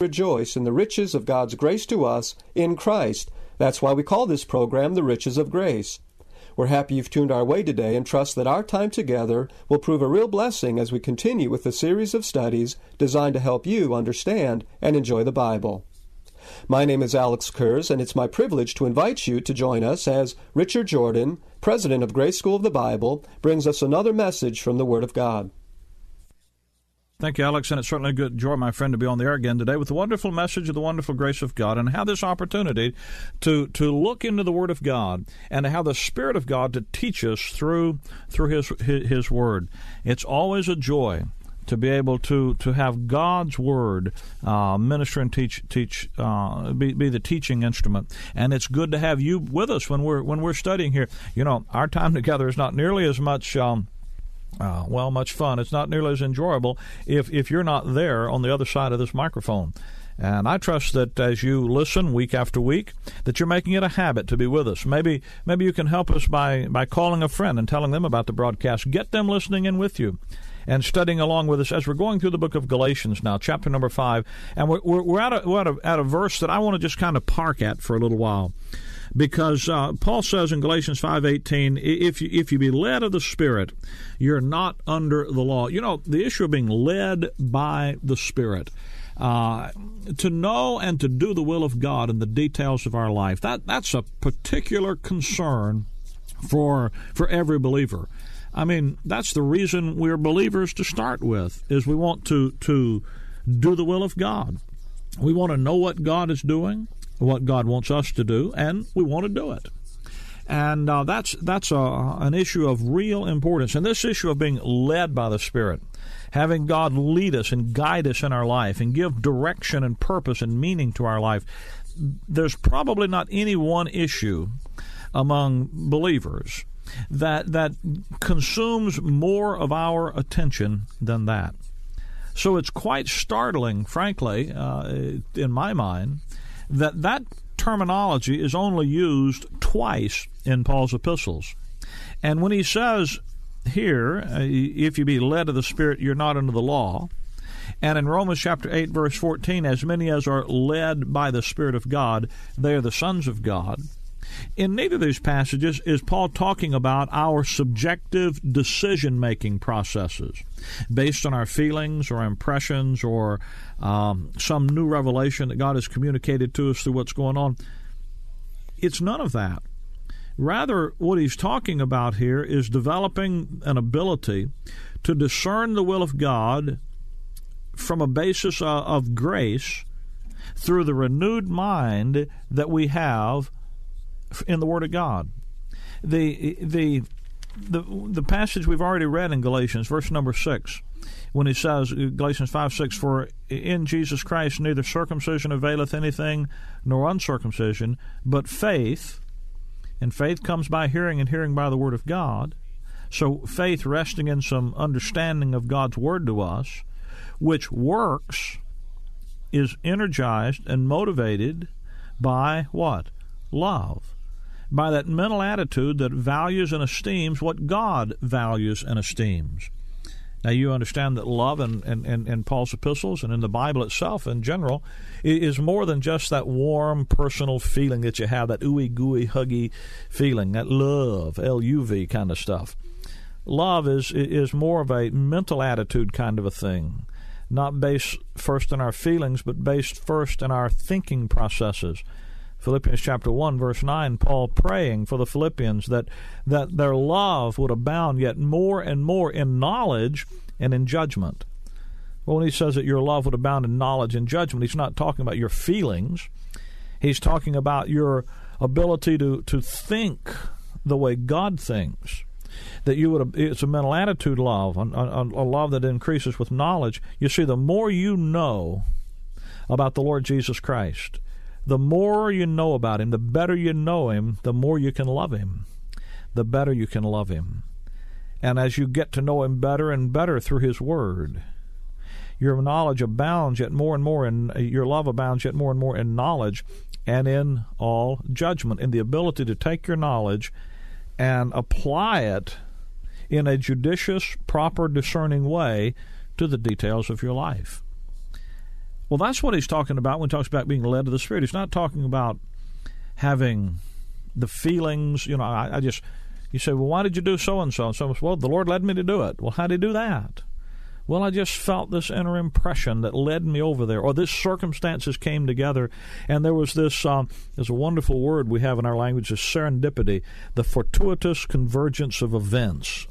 Rejoice in the riches of God's grace to us in Christ. That's why we call this program The Riches of Grace. We're happy you've tuned our way today and trust that our time together will prove a real blessing as we continue with the series of studies designed to help you understand and enjoy the Bible. My name is Alex Kurz, and it's my privilege to invite you to join us as Richard Jordan, president of Grace School of the Bible, brings us another message from the Word of God. Thank you, Alex, and it's certainly a good joy, my friend, to be on the air again today with the wonderful message of the wonderful grace of God, and have this opportunity to to look into the Word of God and to have the Spirit of God to teach us through through His His, his Word. It's always a joy to be able to to have God's word uh, minister and teach teach uh, be, be the teaching instrument, and it's good to have you with us when we're when we're studying here. You know, our time together is not nearly as much. Um, uh, well, much fun. It's not nearly as enjoyable if if you're not there on the other side of this microphone. And I trust that as you listen week after week, that you're making it a habit to be with us. Maybe maybe you can help us by by calling a friend and telling them about the broadcast. Get them listening in with you and studying along with us as we're going through the book of Galatians now, chapter number five. And we're, we're, we're, at, a, we're at, a, at a verse that I want to just kind of park at for a little while because uh, Paul says in Galatians 5:18 if you, if you be led of the spirit you're not under the law. You know the issue of being led by the spirit uh, to know and to do the will of God in the details of our life that that's a particular concern for for every believer. I mean that's the reason we're believers to start with is we want to to do the will of God. We want to know what God is doing what God wants us to do, and we want to do it. And uh, that's that's a, an issue of real importance. And this issue of being led by the Spirit, having God lead us and guide us in our life and give direction and purpose and meaning to our life, there's probably not any one issue among believers that that consumes more of our attention than that. So it's quite startling, frankly, uh, in my mind, that that terminology is only used twice in Paul's epistles. And when he says here, uh, if you be led of the Spirit, you're not under the law. And in Romans chapter 8, verse 14, as many as are led by the Spirit of God, they are the sons of God. In neither of these passages is Paul talking about our subjective decision making processes based on our feelings or impressions or um, some new revelation that God has communicated to us through what's going on. It's none of that. Rather, what he's talking about here is developing an ability to discern the will of God from a basis of grace through the renewed mind that we have in the Word of God. The the the the passage we've already read in Galatians, verse number six, when he says uh, Galatians five six, for in Jesus Christ neither circumcision availeth anything nor uncircumcision, but faith, and faith comes by hearing, and hearing by the word of God. So faith resting in some understanding of God's word to us, which works, is energized and motivated by what? Love by that mental attitude that values and esteems what God values and esteems. Now, you understand that love in, in, in, Paul's epistles and in the Bible itself in general is more than just that warm personal feeling that you have, that ooey gooey huggy feeling, that love, L U V kind of stuff. Love is, is more of a mental attitude kind of a thing, not based first in our feelings, but based first in our thinking processes. Philippians chapter 1 verse 9 Paul praying for the Philippians that that their love would abound yet more and more in knowledge and in judgment. Well, when he says that your love would abound in knowledge and judgment, he's not talking about your feelings. He's talking about your ability to, to think the way God thinks. That you would, it's a mental attitude love, a, a, a love that increases with knowledge. You see, the more you know, about the Lord Jesus Christ. The more you know about Him, the better you know Him, the more you can love Him. The better you can love Him. And as you get to know Him better and better through His Word, your knowledge abounds yet more and more, and your love abounds yet more and more in knowledge and in all judgment, in the ability to take your knowledge and apply it in a judicious, proper, discerning way to the details of your life. Well, that's what he's talking about when he talks about being led to the Spirit. He's not talking about having the feelings, you know, I, I just, you say, well, why did you do so and so? And so, well, the Lord led me to do it. Well, how did he do that? Well, I just felt this inner impression that led me over there, or this circumstances came together, and there was this. Um, there's a wonderful word we have in our language is serendipity, the fortuitous convergence of events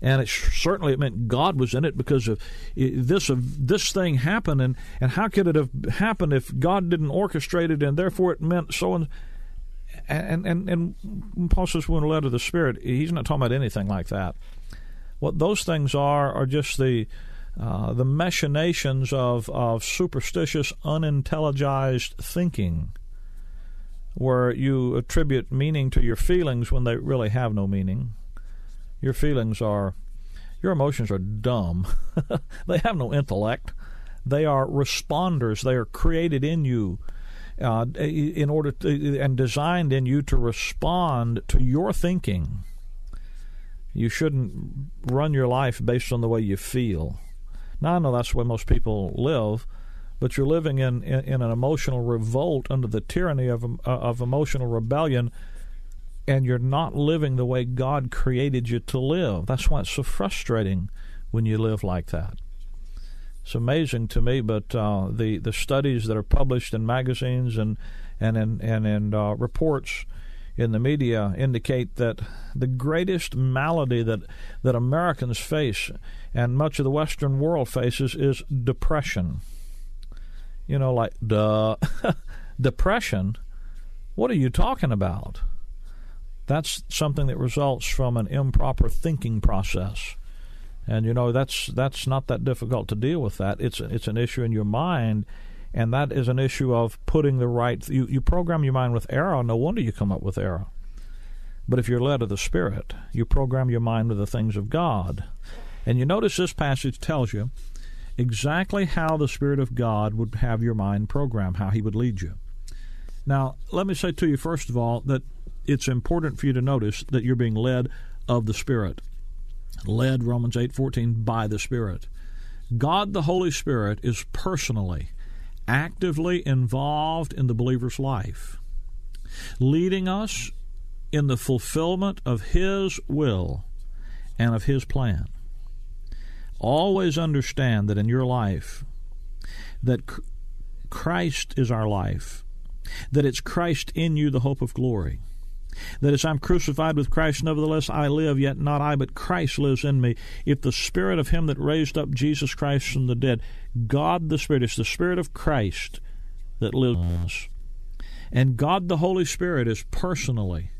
and it certainly it meant God was in it because of this of this thing happened, and and how could it have happened if God didn't orchestrate it, and therefore it meant so and. And and and Paul says when led of the Spirit, he's not talking about anything like that. What those things are are just the uh, the machinations of, of superstitious, unintelligized thinking, where you attribute meaning to your feelings when they really have no meaning. Your feelings are, your emotions are dumb. they have no intellect. They are responders. They are created in you uh, in order to, and designed in you to respond to your thinking. You shouldn't run your life based on the way you feel. Now, I know that's the way most people live, but you're living in, in, in an emotional revolt under the tyranny of, uh, of emotional rebellion and you're not living the way God created you to live. That's why it's so frustrating when you live like that. It's amazing to me, but uh, the the studies that are published in magazines and and in and in uh, reports in the media indicate that the greatest malady that that Americans face and much of the Western world faces is depression. You know, like duh, depression. What are you talking about? That's something that results from an improper thinking process. And you know that's that's not that difficult to deal with. That it's it's an issue in your mind, and that is an issue of putting the right. You you program your mind with error. No wonder you come up with error. But if you're led of the Spirit, you program your mind with the things of God. And you notice this passage tells you exactly how the Spirit of God would have your mind program, how He would lead you. Now, let me say to you, first of all, that it's important for you to notice that you're being led of the Spirit. Led, Romans 8:14, by the Spirit. God the Holy Spirit is personally, actively involved in the believer's life, leading us in the fulfillment of His will and of His plan. Always understand that in your life, that Christ is our life, that it's Christ in you, the hope of glory that as I'm crucified with Christ, nevertheless I live, yet not I, but Christ lives in me. If the Spirit of Him that raised up Jesus Christ from the dead, God the Spirit, it's the Spirit of Christ that lives in us. And God the Holy Spirit is personally,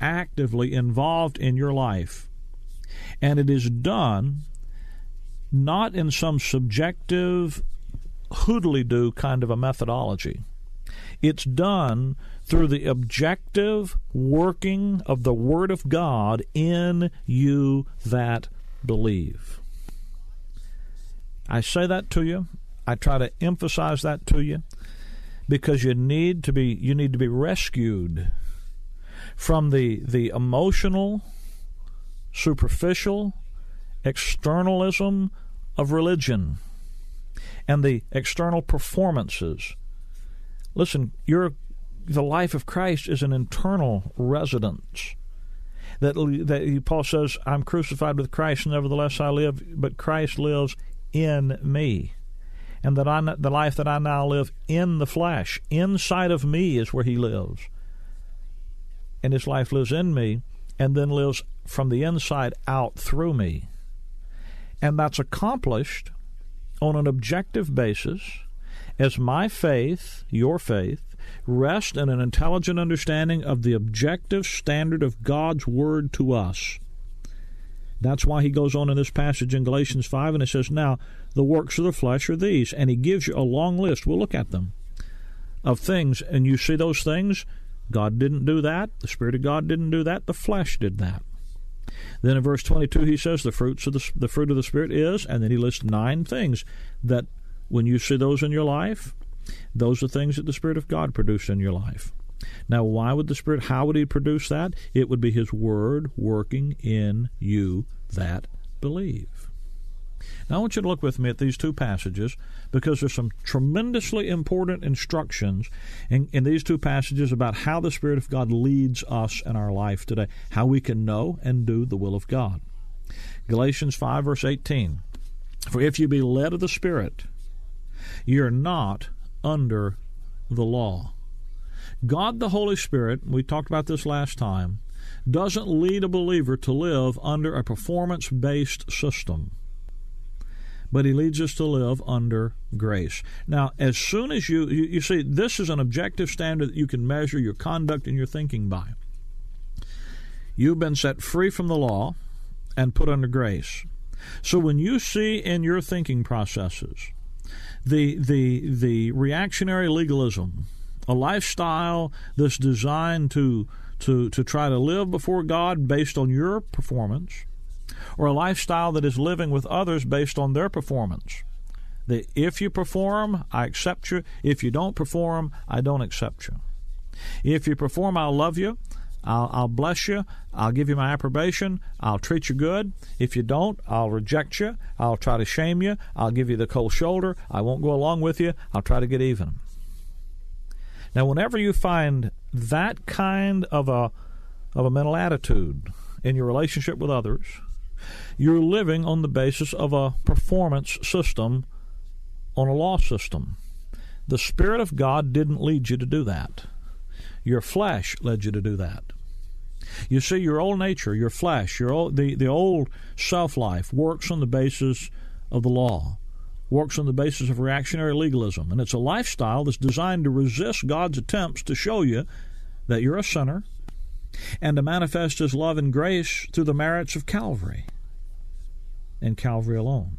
actively involved in your life. And it is done not in some subjective, hoodly do kind of a methodology. It's done through the objective working of the Word of God in you that believe. I say that to you. I try to emphasize that to you because you need to be you need to be rescued from the the emotional, superficial, externalism of religion and the external performances. Listen, you're the life of Christ is an internal residence. That, that Paul says, I'm crucified with Christ, nevertheless I live, but Christ lives in me. And that I, the life that I now live in the flesh, inside of me is where he lives. And his life lives in me and then lives from the inside out through me. And that's accomplished on an objective basis as my faith, your faith, rest in an intelligent understanding of the objective standard of God's Word to us. That's why he goes on in this passage in Galatians 5 and it says, Now, the works of the flesh are these. And he gives you a long list. We'll look at them. of things, and you see those things, God didn't do that. The Spirit of God didn't do that. The flesh did that. Then in verse 22, he says the fruits of the, the fruit of the Spirit is, and then he lists nine things that when you see those in your life, those are things that the Spirit of God produced in your life. Now, why would the Spirit, how would He produce that? It would be His Word working in you that believe. Now, I want you to look with me at these two passages because there's some tremendously important instructions in, in these two passages about how the Spirit of God leads us in our life today, how we can know and do the will of God. Galatians 5, verse 18 For if you be led of the Spirit, you're not under the law. God the Holy Spirit, we talked about this last time, doesn't lead a believer to live under a performance based system, but He leads us to live under grace. Now, as soon as you, you, you see, this is an objective standard that you can measure your conduct and your thinking by. You've been set free from the law and put under grace. So when you see in your thinking processes the the the reactionary legalism, a lifestyle that's designed to to to try to live before God based on your performance, or a lifestyle that is living with others based on their performance. That if you perform, I accept you. If you don't perform, I don't accept you. If you perform, I'll love you. I'll, I'll, bless you. I'll give you my approbation. I'll treat you good. If you don't, I'll reject you. I'll try to shame you. I'll give you the cold shoulder. I won't go along with you. I'll try to get even. Now, whenever you find that kind of a of a mental attitude in your relationship with others, you're living on the basis of a performance system on a law system. The Spirit of God didn't lead you to do that. Your flesh led you to do that. You see, your old nature, your flesh, your old, the, the old self life works on the basis of the law, works on the basis of reactionary legalism. And it's a lifestyle that's designed to resist God's attempts to show you that you're a sinner and to manifest His love and grace through the merits of Calvary and Calvary alone.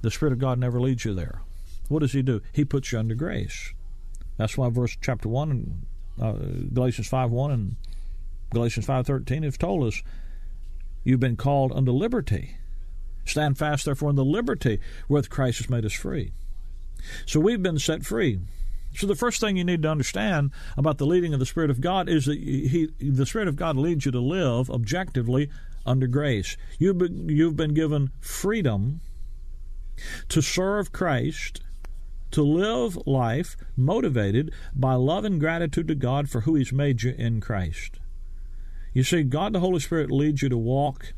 The Spirit of God never leads you there. What does He do? He puts you under grace. That's why verse chapter one and uh, Galatians five one and Galatians five thirteen have told us you've been called unto liberty. Stand fast, therefore, in the liberty wherewith Christ has made us free. So we've been set free. So the first thing you need to understand about the leading of the Spirit of God is that he, the Spirit of God leads you to live objectively under grace. You've been, you've been given freedom to serve Christ to live life motivated by love and gratitude to God for who He's made you in Christ. You see, God the Holy Spirit leads you to walk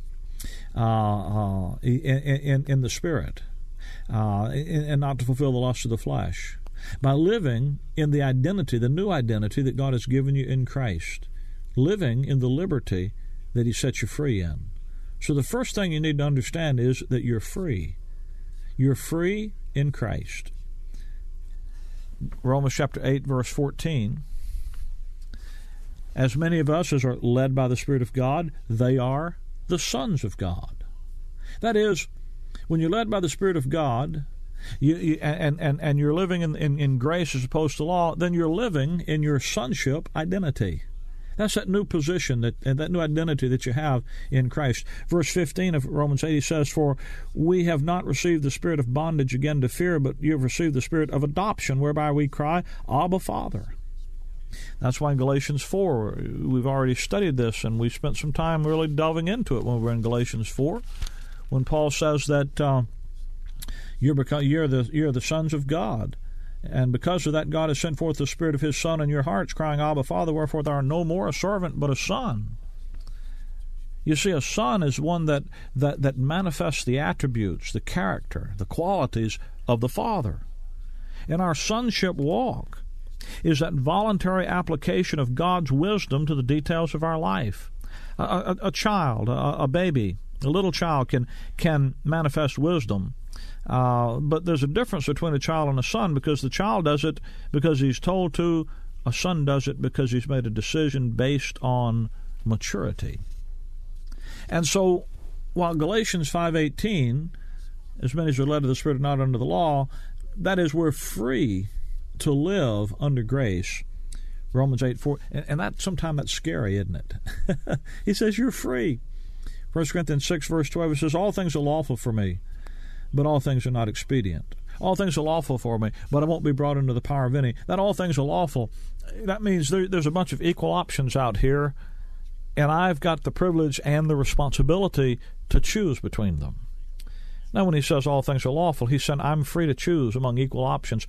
uh, uh, in, in, in, the Spirit uh, and not to fulfill the lust of the flesh. By living in the identity, the new identity that God has given you in Christ, living in the liberty that He set you free in. So, the first thing you need to understand is that you're free. You're free in Christ. Romans chapter 8, verse 14. As many of us as are led by the Spirit of God, they are the sons of God. That is, when you're led by the Spirit of God, you, you, and, and, and you're living in, in, in grace as opposed to law, then you're living in your sonship identity. That's that new position, that and that new identity that you have in Christ. Verse 15 of Romans 8 he says, For we have not received the spirit of bondage again to fear, but you have received the spirit of adoption, whereby we cry, Abba, Father. That's why in Galatians 4, we've already studied this, and we spent some time really delving into it when we were in Galatians 4, when Paul says that uh, you're, because, you're, the, you're the sons of God. And because of that, God has sent forth the Spirit of His Son in your hearts, crying, Abba, Father, wherefore thou art no more a servant, but a son. You see, a son is one that, that, that manifests the attributes, the character, the qualities of the Father. In our sonship walk is that voluntary application of God's wisdom to the details of our life. A, a, a child, a, a baby, a little child can, can manifest wisdom uh, but there's a difference between a child and a son because the child does it because he's told to. A son does it because he's made a decision based on maturity. And so, while Galatians 5:18, as many as are led of the Spirit are not under the law, that is, we're free to live under grace. Romans 8 4. And, and that sometimes that's scary, isn't it? he says, You're free. 1 Corinthians 6, verse 12, it says, All things are lawful for me, but all things are not expedient. All things are lawful for me, but I won't be brought into the power of any. That all things are lawful, that means there, there's a bunch of equal options out here, and I've got the privilege and the responsibility to choose between them. Now, when he says all things are lawful, he's saying I'm free to choose among equal options.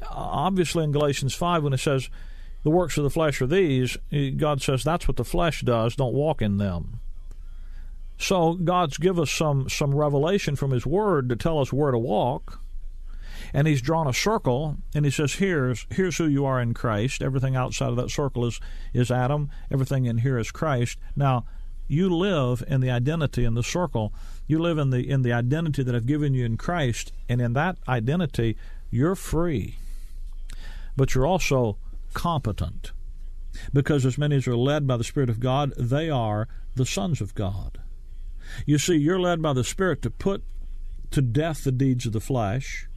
Uh, obviously, in Galatians 5, when it says the works of the flesh are these, God says that's what the flesh does, don't walk in them. So God's give us some some revelation from His Word to tell us where to walk, and He's drawn a circle, and He says, "Here's here's who you are in Christ. Everything outside of that circle is is Adam. Everything in here is Christ. Now." You live in the identity in the circle. You live in the in the identity that I've given you in Christ, and in that identity, you're free. But you're also competent. Because as many as are led by the Spirit of God, they are the sons of God. You see, you're led by the Spirit to put to death the deeds of the flesh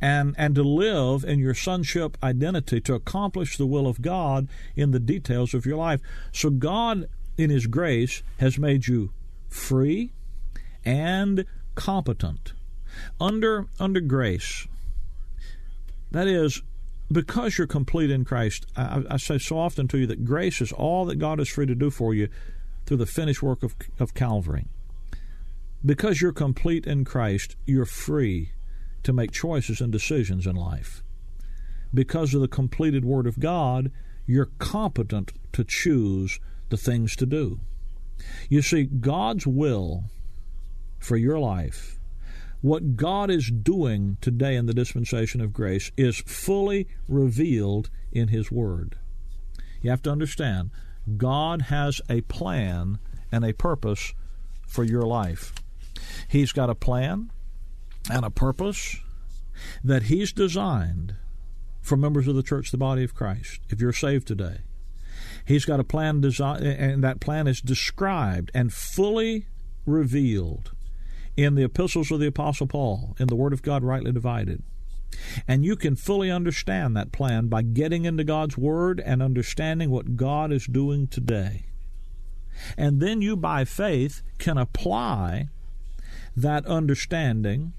and and to live in your sonship identity to accomplish the will of God in the details of your life. So God in his grace has made you free and competent under under grace. That is because you're complete in Christ. I, I say so often to you that grace is all that God is free to do for you through the finished work of, of Calvary. Because you're complete in Christ, you're free to make choices and decisions in life. Because of the completed Word of God, you're competent to choose the things to do. You see, God's will for your life, what God is doing today in the dispensation of grace, is fully revealed in His Word. You have to understand, God has a plan and a purpose for your life. He's got a plan and a purpose that He's designed for members of the church, the body of Christ, if you're saved today. He's got a plan design, and that plan is described and fully revealed in the epistles of the Apostle Paul, in the Word of God rightly divided. And you can fully understand that plan by getting into God's Word and understanding what God is doing today. And then you, by faith, can apply that understanding.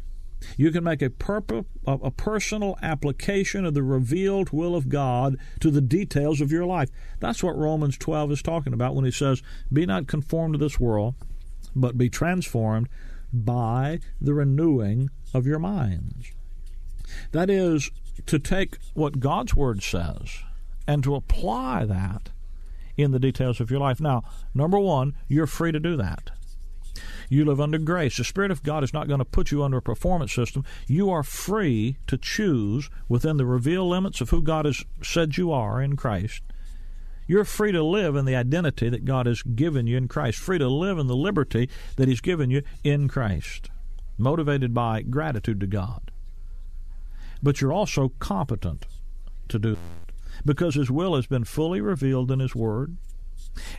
You can make a, purpo- a personal application of the revealed will of God to the details of your life. That's what Romans 12 is talking about when he says, Be not conformed to this world, but be transformed by the renewing of your minds. That is, to take what God's Word says and to apply that in the details of your life. Now, number one, you're free to do that. You live under grace. The Spirit of God is not going to put you under a performance system. You are free to choose within the revealed limits of who God has said you are in Christ. You're free to live in the identity that God has given you in Christ, free to live in the liberty that He's given you in Christ, motivated by gratitude to God but you're also competent to do it because His will has been fully revealed in His Word,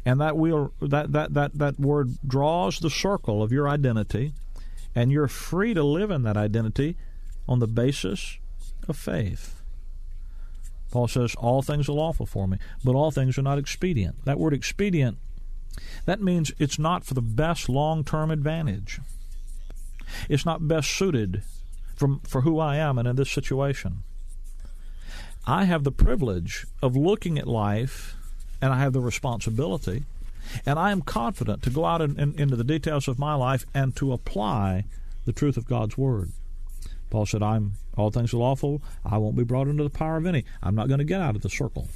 and that will that that that that word draws the circle of your identity, and you're free to live in that identity on the basis of faith. Paul says, All things are lawful for me, but all things are not expedient. That word expedient, that means it's not for the best long term advantage. It's not best suited from, for who I am and in this situation. I have the privilege of looking at life, and I have the responsibility, and I am confident to go out in, in, into the details of my life and to apply the truth of God's Word. Paul said, I'm all things are lawful. I won't be brought into the power of any. I'm not going to get out of the circle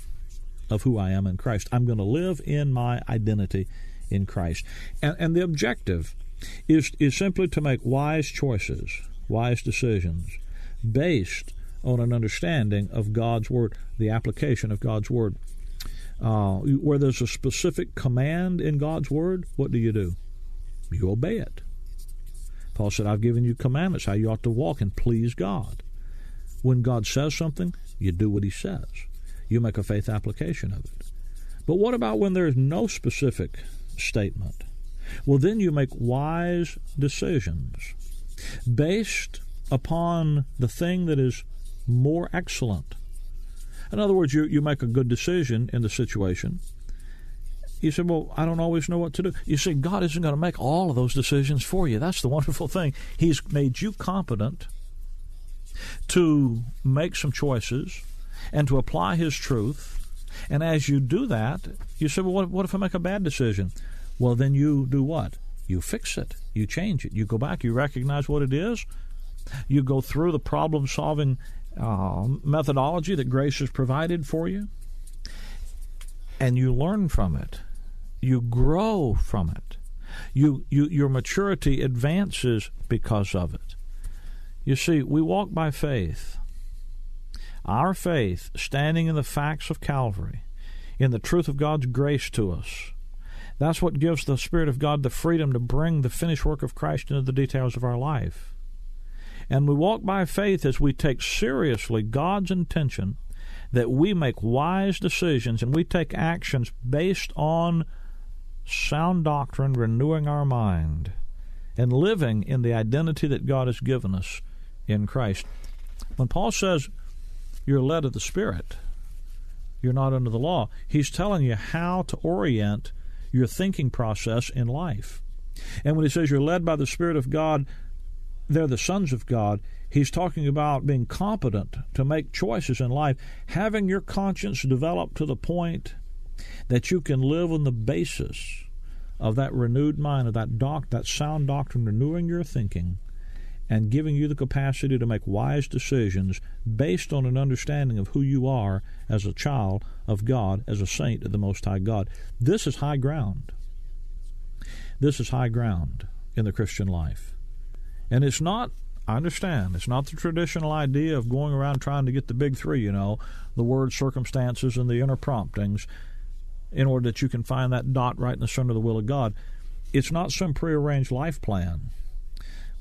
of who I am in Christ. I'm going to live in my identity in Christ. And, and the objective is, is simply to make wise choices wise decisions based on an understanding of God's Word, the application of God's Word. Uh, where there's a specific command in God's Word, what do you do? You obey it. Paul said, I've given you commandments how you ought to walk and please God. When God says something, you do what He says. You make a faith application of it. But what about when there's no specific statement? Well, then you make wise decisions based upon the thing that is more excellent In other words, you, you make a good decision in the situation. You said, Well, I don't always know what to do. You see, God isn't going to make all of those decisions for you. That's the wonderful thing. He's made you competent to make some choices and to apply His truth. And as you do that, you say, Well, what, what if I make a bad decision? Well, then you do what? You fix it. You change it. You go back. You recognize what it is. You go through the problem solving uh, methodology that grace has provided for you, and you learn from it. You grow from it. You, you, your maturity advances because of it. You see, we walk by faith. Our faith, standing in the facts of Calvary, in the truth of God's grace to us, that's what gives the Spirit of God the freedom to bring the finished work of Christ into the details of our life. And we walk by faith as we take seriously God's intention that we make wise decisions and we take actions based on sound doctrine, renewing our mind, and living in the identity that God has given us in Christ. When Paul says you're led of the Spirit, you're not under the law, he's telling you how to orient your thinking process in life. And when he says you're led by the Spirit of God, they're the sons of God. He's talking about being competent to make choices in life, having your conscience developed to the point that you can live on the basis of that renewed mind, of that doc, that sound doctrine, renewing your thinking and giving you the capacity to make wise decisions based on an understanding of who you are as a child of God, as a saint of the Most High God. This is high ground. This is high ground in the Christian life. And it's not, I understand, it's not the traditional idea of going around trying to get the big three, you know, the word circumstances and the inner promptings, in order that you can find that dot right in the center of the will of God. It's not some prearranged life plan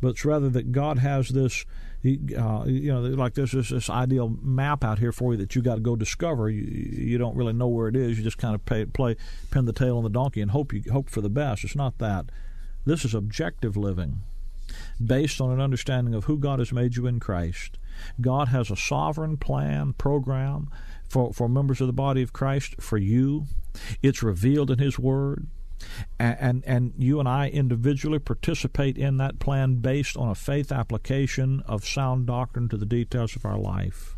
but it's rather that God has this, uh, you know, like this is this ideal map out here for you that you got to go discover. You, you don't really know where it is. You just kind of pay, play, pin the tail on the donkey and hope you hope for the best. It's not that. This is objective living, based on an understanding of who God has made you in Christ. God has a sovereign plan, program for, for members of the body of Christ, for you. It's revealed in His Word and, and, you and I individually participate in that plan based on a faith application of sound doctrine to the details of our life.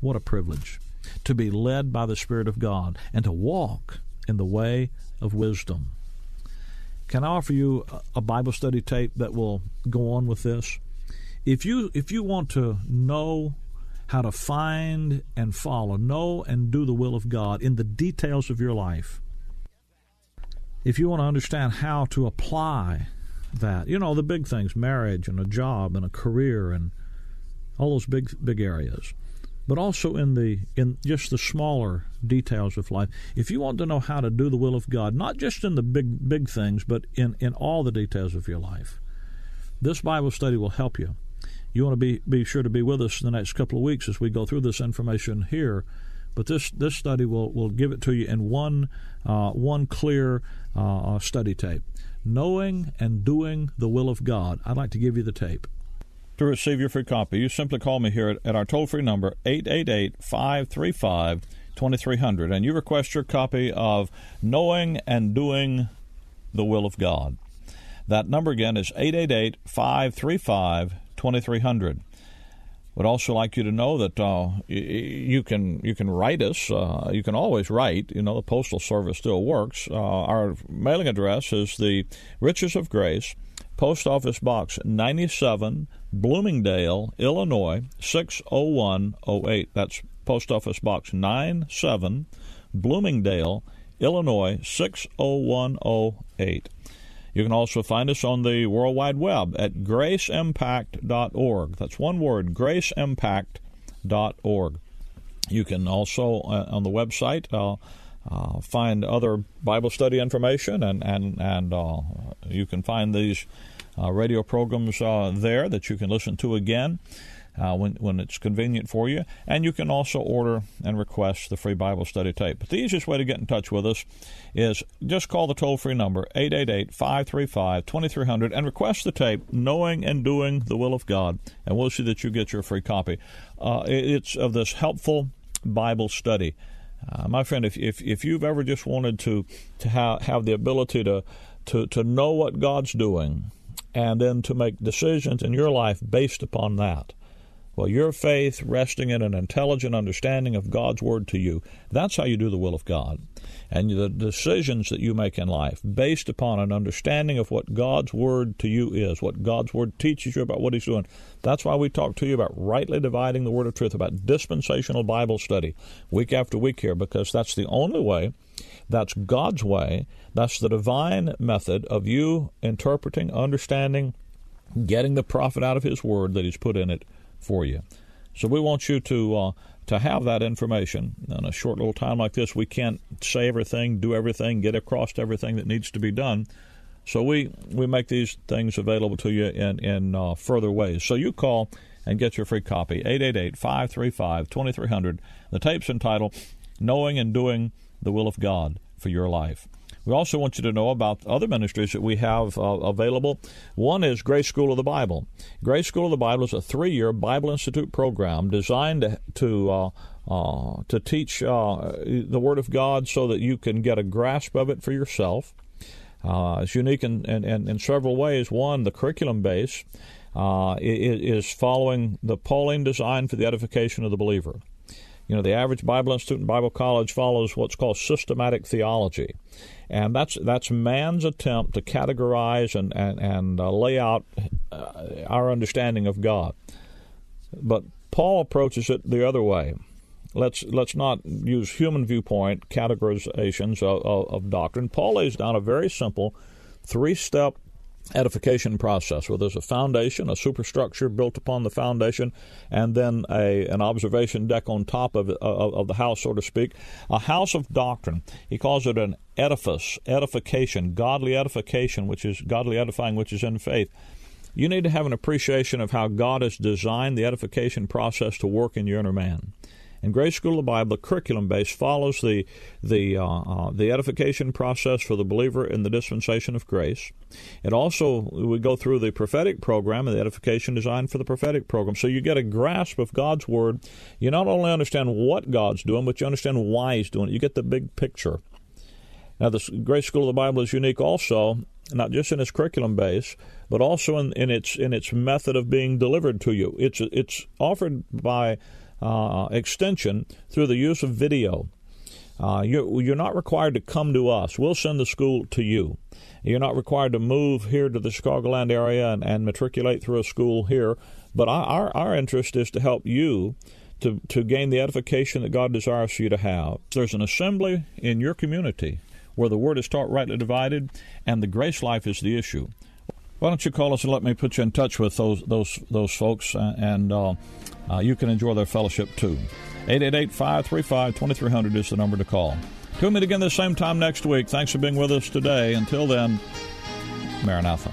What a privilege to be led by the Spirit of God and to walk in the way of wisdom. Can I offer you a Bible study tape that will go on with this? If you if you want to know how to find and follow, know and do the will of God in the details of your life, if you want to understand how to apply that, you know, the big things, marriage and a job and a career and all those big big areas, but also in the in just the smaller details of life. If you want to know how to do the will of God, not just in the big big things, but in in all the details of your life, this Bible study will help you. You want to be be sure to be with us in the next couple of weeks as we go through this information here but this this study will, will give it to you in one uh, one clear uh, study tape. Knowing and doing the will of God. I'd like to give you the tape. To receive your free copy, you simply call me here at, at our toll free number, 888 535 2300, and you request your copy of Knowing and Doing the Will of God. That number again is 888 535 2300. Would also like you to know that uh, you can you can write us. Uh, you can always write. You know the postal service still works. Uh, our mailing address is the Riches of Grace, Post Office Box 97, Bloomingdale, Illinois 60108. That's Post Office Box 97, Bloomingdale, Illinois 60108. You can also find us on the World Wide Web at graceimpact.org. That's one word, graceimpact.org. You can also, uh, on the website, uh, uh, find other Bible study information, and, and, and uh, you can find these uh, radio programs uh, there that you can listen to again uh, when, when it's convenient for you. And you can also order and request the free Bible study tape. But the easiest way to get in touch with us is just call the toll free number, 888 535 2300, and request the tape, Knowing and Doing the Will of God. And we'll see that you get your free copy. Uh, it's of this helpful Bible study. Uh, my friend, if, if if you've ever just wanted to to have have the ability to to to know what God's doing, and then to make decisions in your life based upon that, well, your faith resting in an intelligent understanding of God's Word to you, that's how you do the will of God. And the decisions that you make in life, based upon an understanding of what God's Word to you is, what God's Word teaches you about what He's doing. That's why we talk to you about rightly dividing the Word of truth, about dispensational Bible study week after week here, because that's the only way, that's God's way, that's the divine method of you interpreting, understanding, getting the profit out of His Word that He's put in it for you. So we want you to uh, to have that information. In a short little time like this, we can't say everything, do everything, get across everything that needs to be done. So we we make these things available to you in in uh, further ways. So you call and get your free copy 888-535-2300. The tape's entitled "Knowing and Doing the Will of God for Your Life." We also want you to know about other ministries that we have uh, available. One is Grace School of the Bible. Grace School of the Bible is a three-year Bible Institute program designed to, to uh, uh, to teach uh, the Word of God so that you can get a grasp of it for yourself. Uh, it's unique in, in, in, several ways. One, the curriculum base uh, is following the Pauline design for the edification of the believer. You know, the average Bible Institute Bible College follows what's called systematic theology. And that's that's man's attempt to categorize and, and, and uh, lay out uh, our understanding of God. But Paul approaches it the other way. Let's let's not use human viewpoint categorizations of, of, of doctrine. Paul lays down a very simple three step edification process where there's a foundation, a superstructure built upon the foundation, and then a an observation deck on top of, of, of the house, so to speak. A house of doctrine. He calls it an edifice, edification, godly edification, which is godly edifying, which is in faith. You need to have an appreciation of how God has designed the edification process to work in your inner man. And Grace School of the Bible, the curriculum base follows the the uh, uh, the edification process for the believer in the dispensation of grace. It also we go through the prophetic program and the edification designed for the prophetic program. So you get a grasp of God's word. You not only understand what God's doing, but you understand why He's doing it. You get the big picture. Now, the Grace School of the Bible is unique also, not just in its curriculum base, but also in, in its in its method of being delivered to you. It's it's offered by uh, extension through the use of video. Uh, you're, you're not required to come to us. We'll send the school to you. You're not required to move here to the Chicagoland area and, and matriculate through a school here. But our, our interest is to help you to, to gain the edification that God desires for you to have. There's an assembly in your community where the word is taught rightly divided and the grace life is the issue. Why don't you call us and let me put you in touch with those those those folks, uh, and uh, uh, you can enjoy their fellowship too. 888-535-2300 is the number to call. Tune in again the same time next week. Thanks for being with us today. Until then, Maranatha.